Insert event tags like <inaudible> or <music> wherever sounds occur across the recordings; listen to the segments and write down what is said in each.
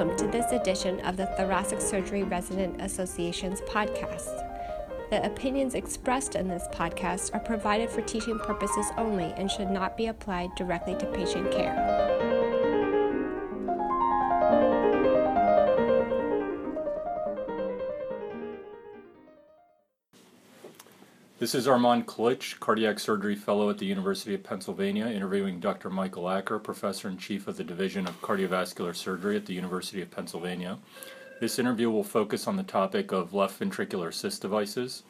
welcome to this edition of the Thoracic Surgery Resident Association's podcast. The opinions expressed in this podcast are provided for teaching purposes only and should not be applied directly to patient care. This is Armand Klitsch, cardiac surgery fellow at the University of Pennsylvania, interviewing Dr. Michael Acker, professor and chief of the Division of Cardiovascular Surgery at the University of Pennsylvania. This interview will focus on the topic of left ventricular assist devices.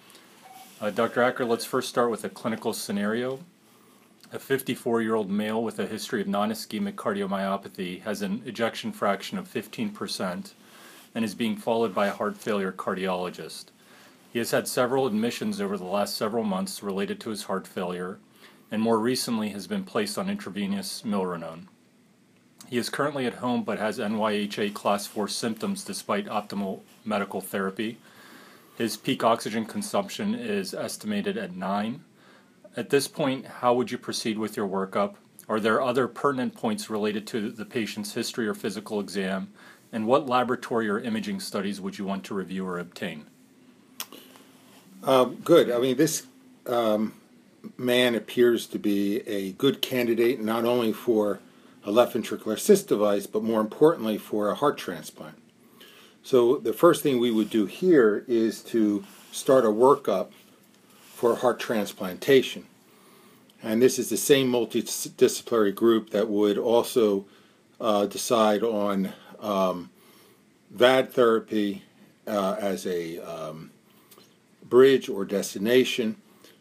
Uh, Dr. Acker, let's first start with a clinical scenario. A 54 year old male with a history of non ischemic cardiomyopathy has an ejection fraction of 15% and is being followed by a heart failure cardiologist. He has had several admissions over the last several months related to his heart failure, and more recently has been placed on intravenous milrinone. He is currently at home but has NYHA class 4 symptoms despite optimal medical therapy. His peak oxygen consumption is estimated at 9. At this point, how would you proceed with your workup? Are there other pertinent points related to the patient's history or physical exam? And what laboratory or imaging studies would you want to review or obtain? Um, good. I mean, this um, man appears to be a good candidate not only for a left ventricular assist device, but more importantly for a heart transplant. So the first thing we would do here is to start a workup for heart transplantation. And this is the same multidisciplinary group that would also uh, decide on um, VAD therapy uh, as a um, bridge or destination.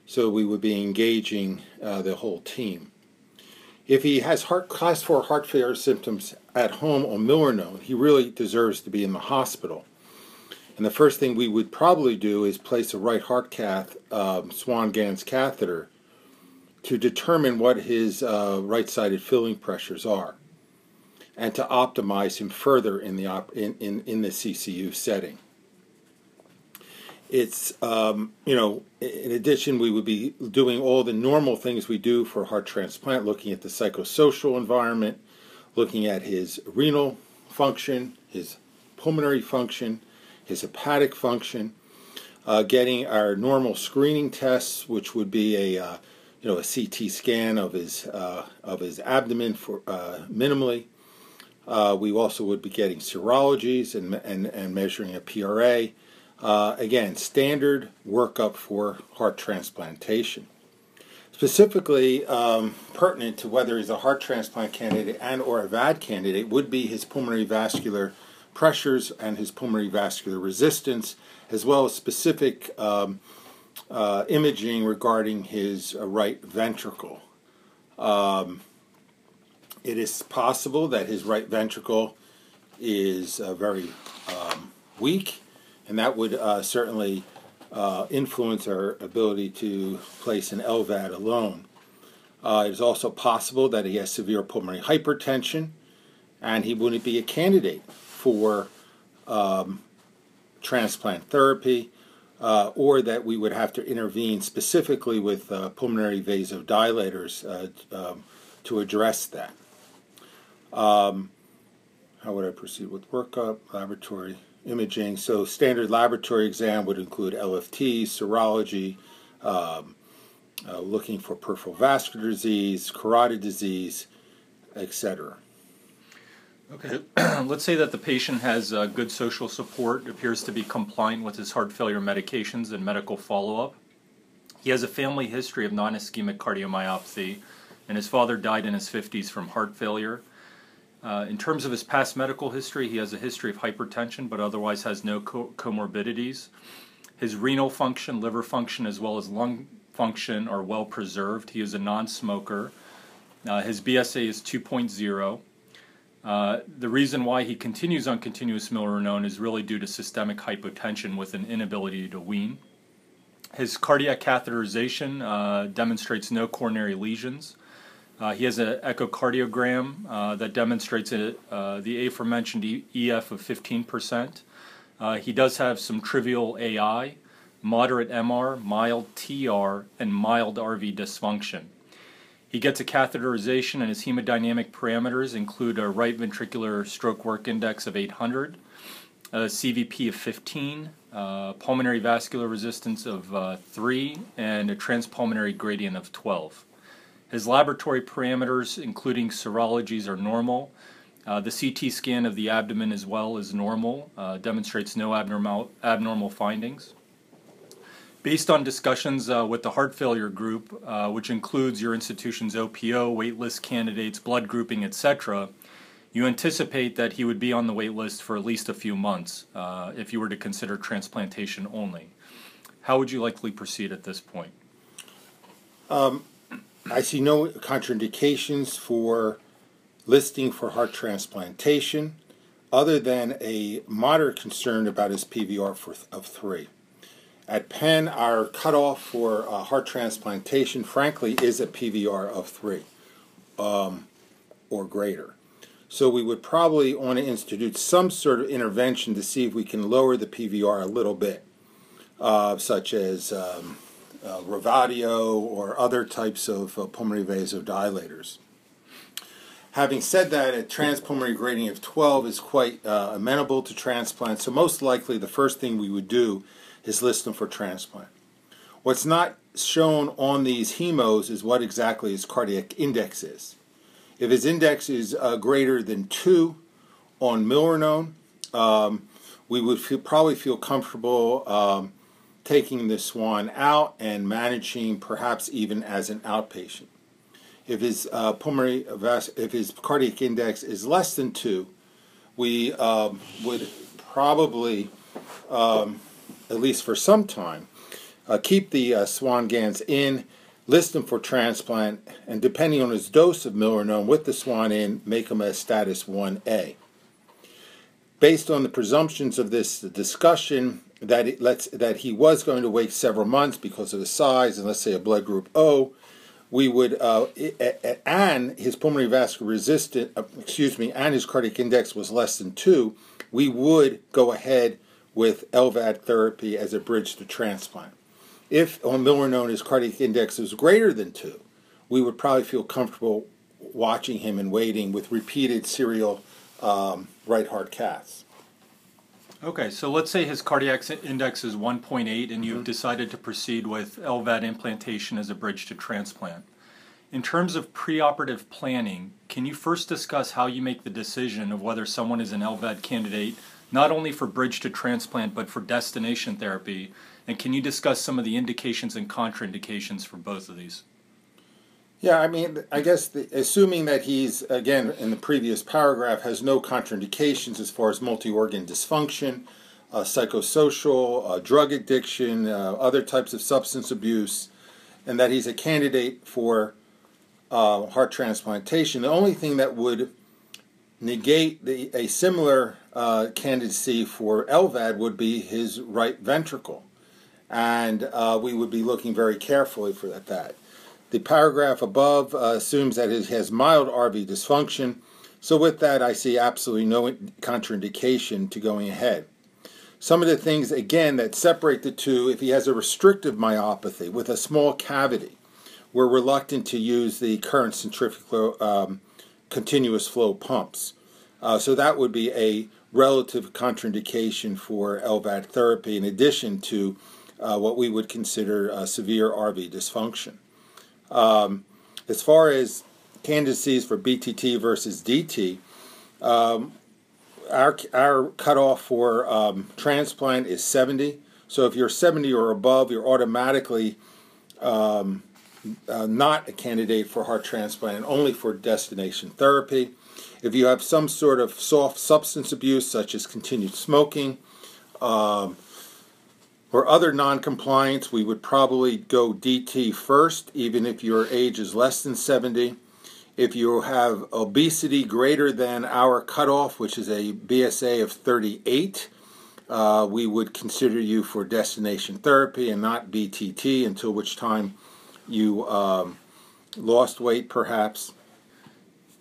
So we would be engaging uh, the whole team. If he has heart class 4 heart failure symptoms at home on milrinone, he really deserves to be in the hospital. And the first thing we would probably do is place a right heart cath, um, Swan-Ganz catheter to determine what his uh, right-sided filling pressures are and to optimize him further in the, op- in, in, in the CCU setting it's um, you know in addition we would be doing all the normal things we do for heart transplant looking at the psychosocial environment looking at his renal function his pulmonary function his hepatic function uh, getting our normal screening tests which would be a uh, you know a CT scan of his uh, of his abdomen for uh, minimally. Uh, we also would be getting serologies and, and, and measuring a PRA uh, again, standard workup for heart transplantation. Specifically um, pertinent to whether he's a heart transplant candidate and or a VAD candidate would be his pulmonary vascular pressures and his pulmonary vascular resistance, as well as specific um, uh, imaging regarding his uh, right ventricle. Um, it is possible that his right ventricle is uh, very um, weak and that would uh, certainly uh, influence our ability to place an LVAD alone. Uh, it is also possible that he has severe pulmonary hypertension, and he wouldn't be a candidate for um, transplant therapy, uh, or that we would have to intervene specifically with uh, pulmonary vasodilators uh, um, to address that. Um, how would I proceed with workup, laboratory? Imaging. So, standard laboratory exam would include LFT, serology, um, uh, looking for peripheral vascular disease, carotid disease, etc. Okay, <clears throat> let's say that the patient has uh, good social support, appears to be compliant with his heart failure medications and medical follow up. He has a family history of non ischemic cardiomyopathy, and his father died in his 50s from heart failure. Uh, in terms of his past medical history, he has a history of hypertension, but otherwise has no co- comorbidities. His renal function, liver function, as well as lung function are well preserved. He is a non smoker. Uh, his BSA is 2.0. Uh, the reason why he continues on continuous milrinone is really due to systemic hypotension with an inability to wean. His cardiac catheterization uh, demonstrates no coronary lesions. Uh, he has an echocardiogram uh, that demonstrates a, uh, the aforementioned EF of 15%. Uh, he does have some trivial AI, moderate MR, mild TR, and mild RV dysfunction. He gets a catheterization, and his hemodynamic parameters include a right ventricular stroke work index of 800, a CVP of 15, uh, pulmonary vascular resistance of uh, 3, and a transpulmonary gradient of 12. His laboratory parameters, including serologies, are normal. Uh, the CT scan of the abdomen as well is normal, uh, demonstrates no abnormal, abnormal findings. Based on discussions uh, with the heart failure group, uh, which includes your institution's OPO, waitlist candidates, blood grouping, etc., you anticipate that he would be on the wait list for at least a few months uh, if you were to consider transplantation only. How would you likely proceed at this point? Um, I see no contraindications for listing for heart transplantation other than a moderate concern about his PVR for, of 3. At Penn, our cutoff for uh, heart transplantation, frankly, is a PVR of 3 um, or greater. So we would probably want to institute some sort of intervention to see if we can lower the PVR a little bit, uh, such as um, uh, or other types of uh, pulmonary vasodilators. Having said that, a transpulmonary gradient of 12 is quite uh, amenable to transplant, so most likely the first thing we would do is list them for transplant. What's not shown on these hemos is what exactly his cardiac index is. If his index is uh, greater than 2 on milrinone, um, we would feel, probably feel comfortable um, taking the swan out and managing perhaps even as an outpatient. If his uh, pulmonary if his cardiac index is less than 2, we um, would probably, um, at least for some time, uh, keep the uh, swan Ganz in list them for transplant, and depending on his dose of milrinone with the swan in, make him a status 1A. Based on the presumptions of this discussion, that it lets that he was going to wait several months because of the size, and let's say a blood group O, we would uh, and his pulmonary vascular resistance, uh, excuse me, and his cardiac index was less than two, we would go ahead with LVAD therapy as a bridge to transplant. If on milrinone his cardiac index is greater than two, we would probably feel comfortable watching him and waiting with repeated serial um, right heart caths. Okay, so let's say his cardiac index is 1.8 and you've mm-hmm. decided to proceed with LVAD implantation as a bridge to transplant. In terms of preoperative planning, can you first discuss how you make the decision of whether someone is an LVAD candidate not only for bridge to transplant but for destination therapy and can you discuss some of the indications and contraindications for both of these? Yeah, I mean, I guess the, assuming that he's, again, in the previous paragraph, has no contraindications as far as multi organ dysfunction, uh, psychosocial, uh, drug addiction, uh, other types of substance abuse, and that he's a candidate for uh, heart transplantation, the only thing that would negate the, a similar uh, candidacy for LVAD would be his right ventricle and uh, we would be looking very carefully for that. The paragraph above uh, assumes that it has mild RV dysfunction, so with that, I see absolutely no contraindication to going ahead. Some of the things, again, that separate the two, if he has a restrictive myopathy with a small cavity, we're reluctant to use the current centrifugal um, continuous flow pumps. Uh, so that would be a relative contraindication for LVAD therapy, in addition to uh, what we would consider uh, severe RV dysfunction. Um, as far as candidacies for BTT versus DT, um, our, our cutoff for um, transplant is 70. So if you're 70 or above, you're automatically um, uh, not a candidate for heart transplant and only for destination therapy. If you have some sort of soft substance abuse, such as continued smoking, um, for other non-compliance, we would probably go DT first, even if your age is less than 70. If you have obesity greater than our cutoff, which is a BSA of 38, uh, we would consider you for destination therapy and not BTT, until which time you um, lost weight, perhaps.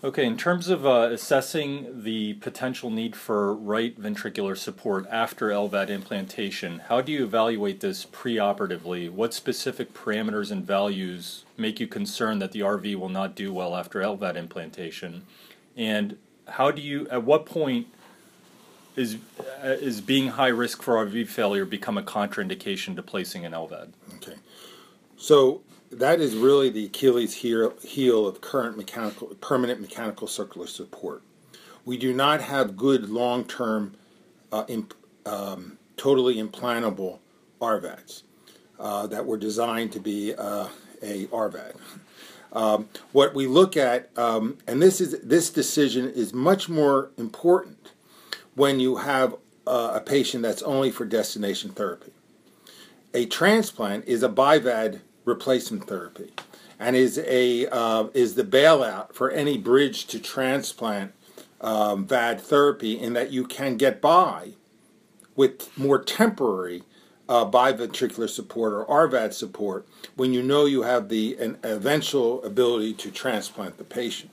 Okay, in terms of uh, assessing the potential need for right ventricular support after LVAD implantation, how do you evaluate this preoperatively? What specific parameters and values make you concerned that the RV will not do well after LVAD implantation? And how do you, at what point is, uh, is being high risk for RV failure become a contraindication to placing an LVAD? Okay. So that is really the Achilles heel, of current mechanical, permanent mechanical circular support. We do not have good long term, uh, imp, um, totally implantable RVADs uh, that were designed to be uh, a RVAD. Um, what we look at, um, and this is this decision is much more important when you have uh, a patient that's only for destination therapy. A transplant is a BIVAD replacement therapy and is a uh, is the bailout for any bridge to transplant um, VAD therapy in that you can get by with more temporary uh, biventricular support or RVAD support when you know you have the an eventual ability to transplant the patient.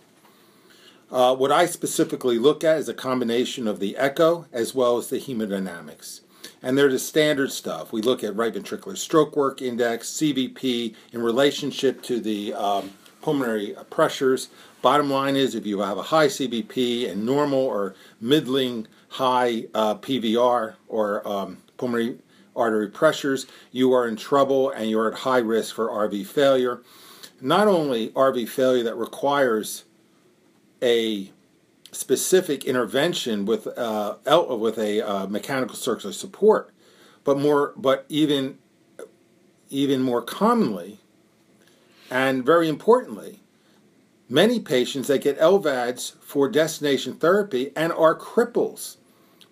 Uh, what I specifically look at is a combination of the echo as well as the hemodynamics. And they're the standard stuff. We look at right ventricular stroke work index, CVP, in relationship to the um, pulmonary pressures. Bottom line is if you have a high CVP and normal or middling high uh, PVR or um, pulmonary artery pressures, you are in trouble and you're at high risk for RV failure. Not only RV failure that requires a specific intervention with uh, with a uh, mechanical circular support, but more, but even even more commonly, and very importantly, many patients that get LVADs for destination therapy and are cripples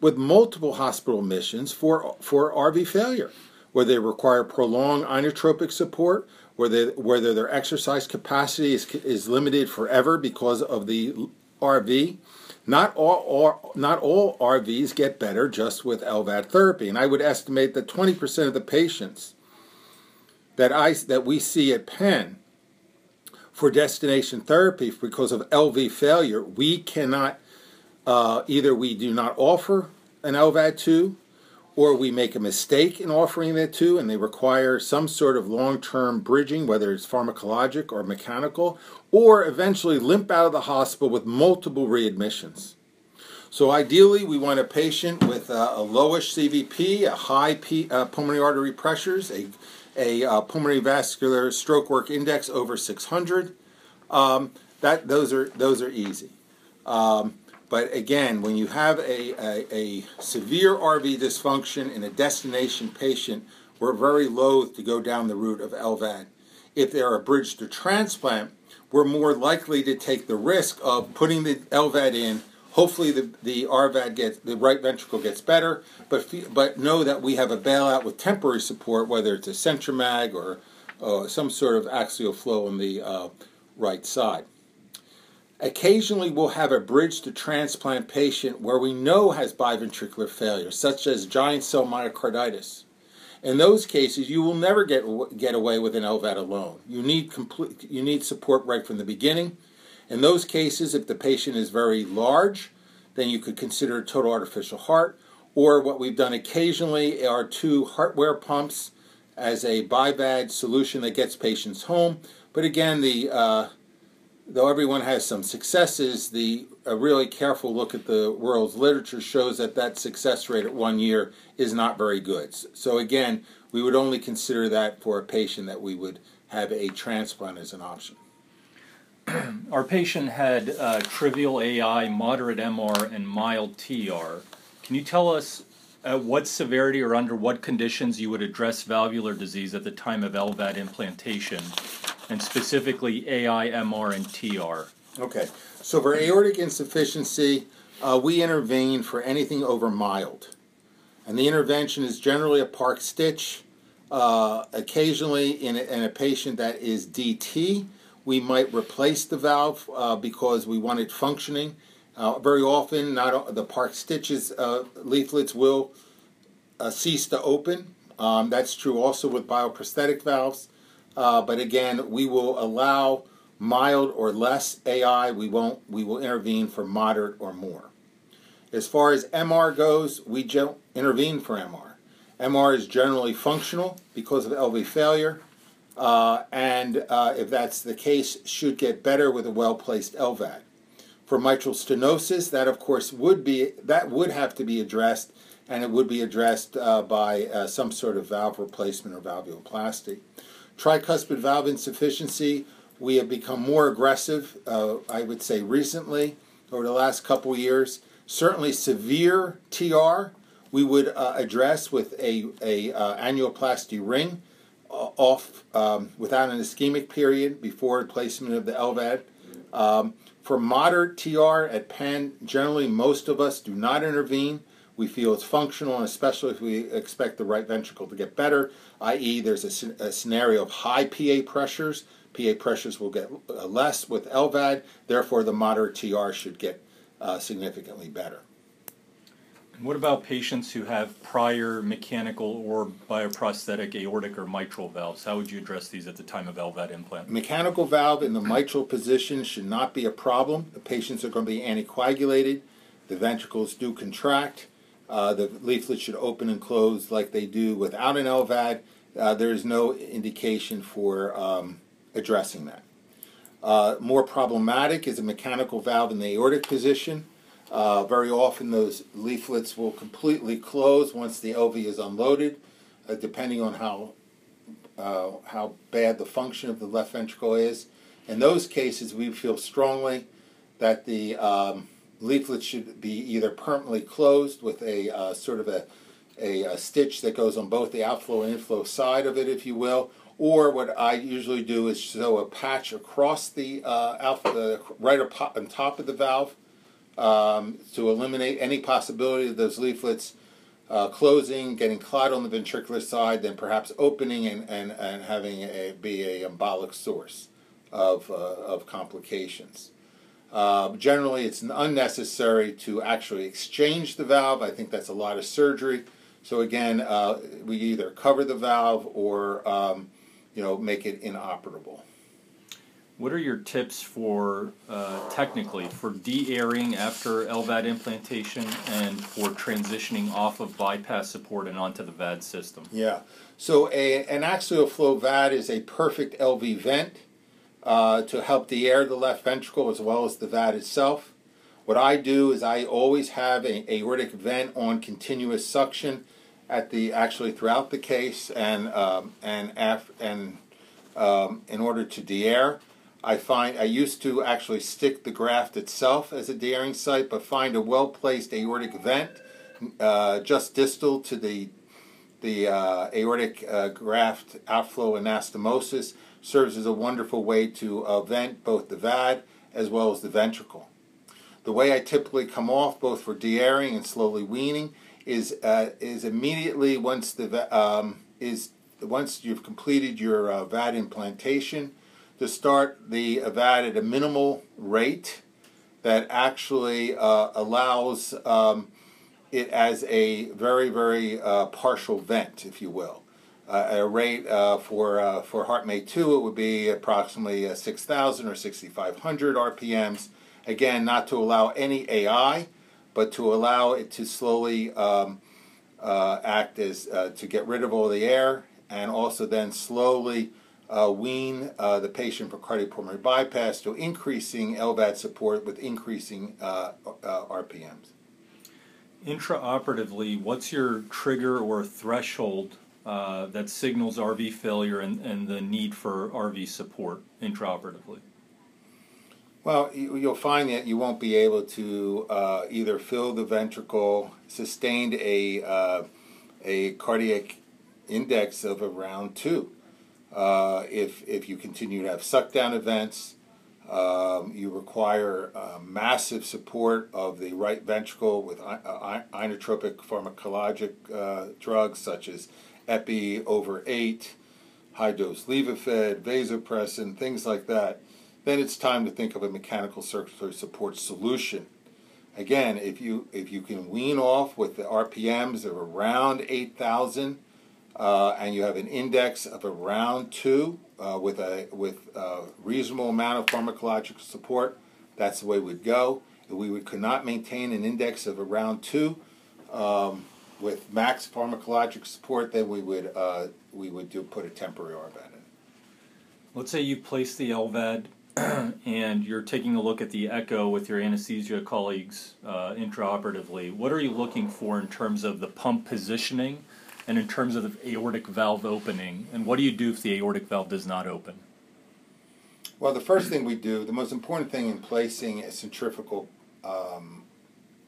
with multiple hospital admissions for for RV failure, where they require prolonged inotropic support, whether whether their exercise capacity is is limited forever because of the RV. Not all, all, not all RVs get better just with LVAD therapy, and I would estimate that 20% of the patients that I that we see at Penn for destination therapy because of LV failure, we cannot uh, either we do not offer an LVAD to, or we make a mistake in offering that to, and they require some sort of long term bridging, whether it's pharmacologic or mechanical, or eventually limp out of the hospital with multiple readmissions. So, ideally, we want a patient with a, a lowish CVP, a high P, uh, pulmonary artery pressures, a, a uh, pulmonary vascular stroke work index over 600. Um, that, those, are, those are easy. Um, but again, when you have a, a, a, severe RV dysfunction in a destination patient, we're very loath to go down the route of LVAD. If they're a bridge to transplant, we're more likely to take the risk of putting the LVAD in. Hopefully, the, the RVAD gets the right ventricle gets better, but but know that we have a bailout with temporary support, whether it's a CentriMag or uh, some sort of axial flow on the uh, right side. Occasionally, we'll have a bridge to transplant patient where we know has biventricular failure, such as giant cell myocarditis. In those cases, you will never get get away with an LVAD alone. You need complete you need support right from the beginning. In those cases, if the patient is very large, then you could consider a total artificial heart. Or what we've done occasionally are two HeartWare pumps as a BIVAD solution that gets patients home. But again, the uh, though everyone has some successes, the a really careful look at the world's literature shows that that success rate at one year is not very good. So again, we would only consider that for a patient that we would have a transplant as an option. <clears throat> Our patient had uh, trivial AI, moderate MR, and mild TR. Can you tell us at what severity or under what conditions you would address valvular disease at the time of LVAD implantation and specifically AI, MR, and TR. Okay, so for aortic insufficiency, uh, we intervene for anything over mild. And the intervention is generally a Park stitch. Uh, occasionally, in a, in a, patient that is DT, we might replace the valve uh, because we want it functioning. Uh, very often, not the Park stitches uh, leaflets will uh, cease to open. Um, that's true also with bioprosthetic valves. Uh, but again, we will allow mild or less AI, we won't we will intervene for moderate or more. As far as MR goes, we don't intervene for MR. MR is generally functional because of LV failure, uh, and uh, if that's the case, should get better with a well-placed LVAD. For mitral stenosis, that of course would be that would have to be addressed, and it would be addressed uh, by uh, some sort of valve replacement or valvuloplasty. Tricuspid valve insufficiency, we have become more aggressive. Uh, I would say recently, over the last couple years. Certainly, severe TR we would uh, address with a a annuloplasty ring off um, without an ischemic period before placement of the LVAD. Um, for moderate TR at Penn, generally most of us do not intervene. We feel it's functional, and especially if we expect the right ventricle to get better, i.e., there's a, a scenario of high PA pressures. PA pressures will get uh, less with LVAD, therefore, the moderate TR should get uh, significantly better. What about patients who have prior mechanical or bioprosthetic aortic or mitral valves? How would you address these at the time of LVAD implant? Mechanical valve in the mitral position should not be a problem. The patients are going to be anticoagulated. The ventricles do contract. Uh, the leaflet should open and close like they do without an LVAD. Uh, there is no indication for um, addressing that. Uh, more problematic is a mechanical valve in the aortic position. Uh, very often, those leaflets will completely close once the LV is unloaded, uh, depending on how uh, how bad the function of the left ventricle is. In those cases, we feel strongly that the um, leaflet should be either permanently closed with a uh, sort of a, a, a, stitch that goes on both the outflow and inflow side of it, if you will. Or what I usually do is sew a patch across the uh, alpha, right on top of the valve um, to eliminate any possibility of those leaflets uh, closing, getting clot on the ventricular side, then perhaps opening and, and, and having a, be a embolic source of, uh, of complications. Uh, generally, it's unnecessary to actually exchange the valve. I think that's a lot of surgery. So again, uh, we either cover the valve or um, you know make it inoperable. What are your tips for uh, technically for de-airing after LVAD implantation and for transitioning off of bypass support and onto the VAD system? Yeah, so a, an axial flow VAD is a perfect LV vent uh, to help de-air the left ventricle as well as the VAD itself. What I do is I always have an aortic vent on continuous suction at the actually throughout the case and um, and af- and um, in order to de-air. I find I used to actually stick the graft itself as a de-airing site, but find a well-placed aortic vent uh, just distal to the the uh, aortic uh, graft outflow anastomosis serves as a wonderful way to uh, vent both the VAD as well as the ventricle. The way I typically come off, both for de-airing and slowly weaning, is uh, is immediately once the um, is once you've completed your uh, VAD implantation to start the VAD at a minimal rate that actually uh, allows um, it as a very, very uh, partial vent, if you will. Uh, a rate uh, for uh, for HeartMate 2, it would be approximately uh, 6,000 or 6,500 RPMs. Again, not to allow any AI, but to allow it to slowly um, act as to get rid of all the air and also then slowly uh, wean uh, the patient for cardiopulmonary bypass to increasing LVAD support with increasing uh, uh RPMs. Intraoperatively, what's your trigger or threshold uh, that signals RV failure and, and the need for RV support intraoperatively? Well, you'll find that you won't be able to uh, either fill the ventricle, sustained a, a cardiac index of around two. Uh, if, if you continue to have suckdown events, um, you require uh, massive support of the right ventricle with uh, inotropic pharmacologic uh, drugs such as epi over 8, high dose levophed, vasopressin, things like that. Then it's time to think of a mechanical circulatory support solution. Again, if you if you can wean off with the RPMs of around 8,000, uh, and you have an index of around two uh, with a with a reasonable amount of pharmacological support, that's the way we'd go. If we would, could not maintain an index of around two um, with max pharmacologic support, then we would uh, we would do put a temporary RVAD in. Let's say you place the LVAD <clears throat> and you're taking a look at the echo with your anesthesia colleagues uh, intraoperatively. What are you looking for in terms of the pump positioning and in terms of the aortic valve opening? And what do you do if the aortic valve does not open? Well, the first thing we do, the most important thing in placing a centrifugal um,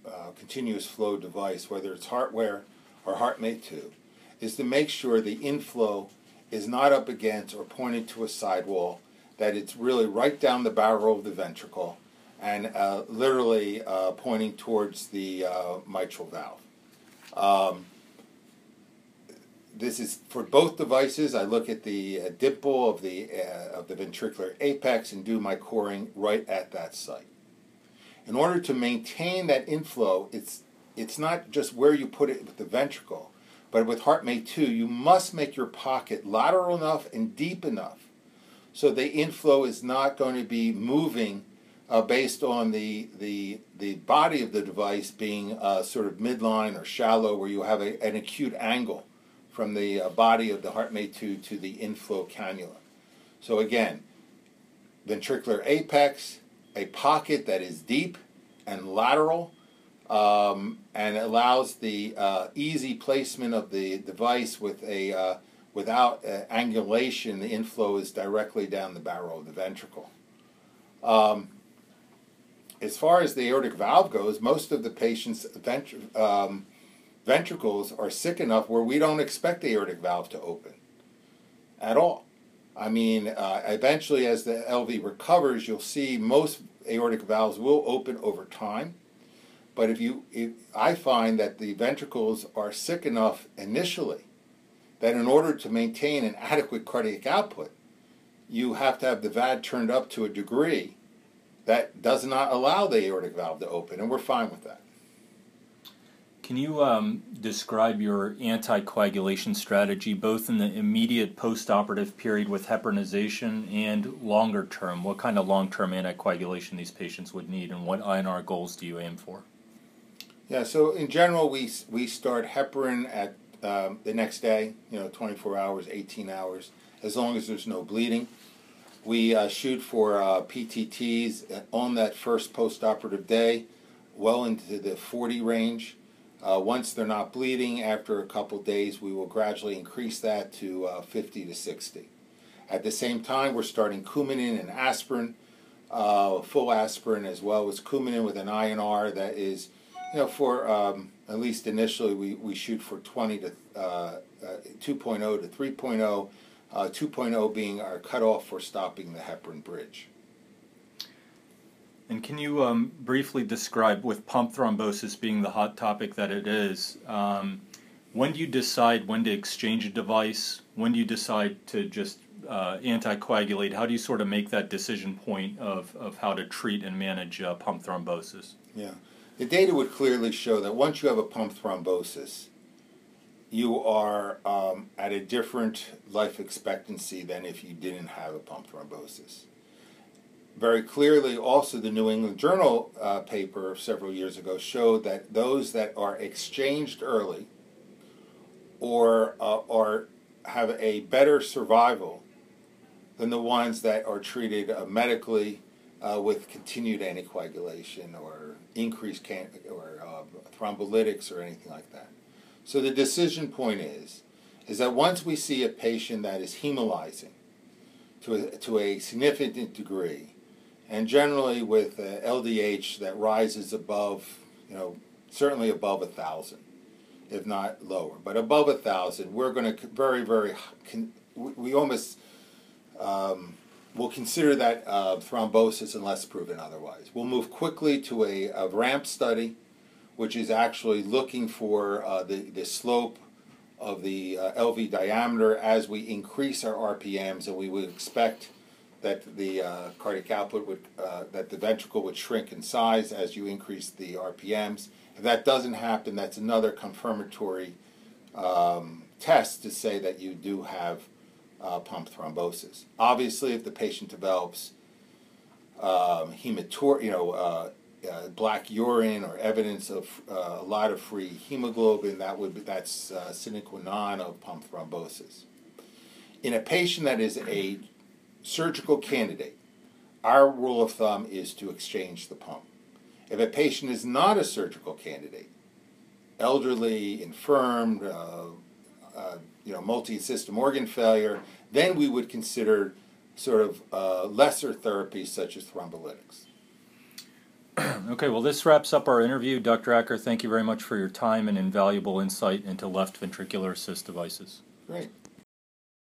uh, continuous flow device, whether it's HeartWare or HeartMate 2, is to make sure the inflow is not up against or pointed to a sidewall, that it's really right down the barrel of the ventricle and uh, literally uh, pointing towards the uh, mitral valve. Um, this is for both devices. I look at the uh, dimple of the uh, of the ventricular apex and do my coring right at that site. In order to maintain that inflow, it's it's not just where you put it with the ventricle, but with HeartMate 2, you must make your pocket lateral enough and deep enough so the inflow is not going to be moving uh, based on the, the, the body of the device being uh, sort of midline or shallow, where you have a, an acute angle from the uh, body of the HeartMate 2 to the inflow cannula. So again, ventricular apex, a pocket that is deep and lateral, um, and allows the uh, easy placement of the device with a uh, without uh, angulation. The inflow is directly down the barrel of the ventricle. Um, as far as the aortic valve goes, most of the patients' ventr- um, ventricles are sick enough where we don't expect the aortic valve to open at all. I mean, uh, eventually, as the LV recovers, you'll see most aortic valves will open over time. But if you, if, I find that the ventricles are sick enough initially that in order to maintain an adequate cardiac output, you have to have the VAD turned up to a degree that does not allow the aortic valve to open, and we're fine with that. Can you um, describe your anticoagulation strategy both in the immediate postoperative period with heparinization and longer term? What kind of long term anticoagulation these patients would need, and what INR goals do you aim for? Yeah, so in general, we, we start heparin at um, the next day, you know, 24 hours, 18 hours, as long as there's no bleeding. We uh, shoot for uh, PTTs on that first postoperative day, well into the 40 range. Uh, once they're not bleeding, after a couple days, we will gradually increase that to uh, 50 to 60. At the same time, we're starting Coumadin and aspirin, uh, full aspirin, as well as Coumadin with an INR that is, you know, for um, at least initially, we, we shoot for 20 to uh, uh 2.0 to 3.0, uh, 2.0 being our cutoff for stopping the heparin bridge. And can you um, briefly describe, with pump thrombosis being the hot topic that it is, um, when do you decide when to exchange a device? When do you decide to just uh, anticoagulate? How do you sort of make that decision point of, of how to treat and manage uh, pump thrombosis? Yeah. The data would clearly show that once you have a pump thrombosis, you are um, at a different life expectancy than if you didn't have a pump thrombosis very clearly, also, the New England Journal uh, paper several years ago showed that those that are exchanged early or, uh, or have a better survival than the ones that are treated uh, medically uh, with continued anticoagulation or increased can- or uh, thrombolytics or anything like that. So the decision point is, is that once we see a patient that is hemolyzing to a, to a significant degree, and generally with uh, LDH that rises above, you know, certainly above a thousand, if not lower, but above a thousand, we're going to very, very, we almost um, will consider that uh, thrombosis unless proven otherwise. We'll move quickly to a, a ramp study, which is actually looking for uh, the, the slope of the uh, LV diameter as we increase our RPMs, and we would expect that the uh, cardiac output would, uh, that the ventricle would shrink in size as you increase the RPMs. If that doesn't happen, that's another confirmatory um, test to say that you do have uh, pump thrombosis. Obviously, if the patient develops um, you know, uh, uh, black urine or evidence of uh, a lot of free hemoglobin, that would be, that's sine qua non of pump thrombosis. In a patient that is a surgical candidate, our rule of thumb is to exchange the pump. If a patient is not a surgical candidate, elderly, infirmed, uh, uh, you know, multi-system organ failure, then we would consider sort of uh, lesser therapies such as thrombolytics. <clears throat> okay, well, this wraps up our interview. Dr. Acker, thank you very much for your time and invaluable insight into left ventricular assist devices. Great.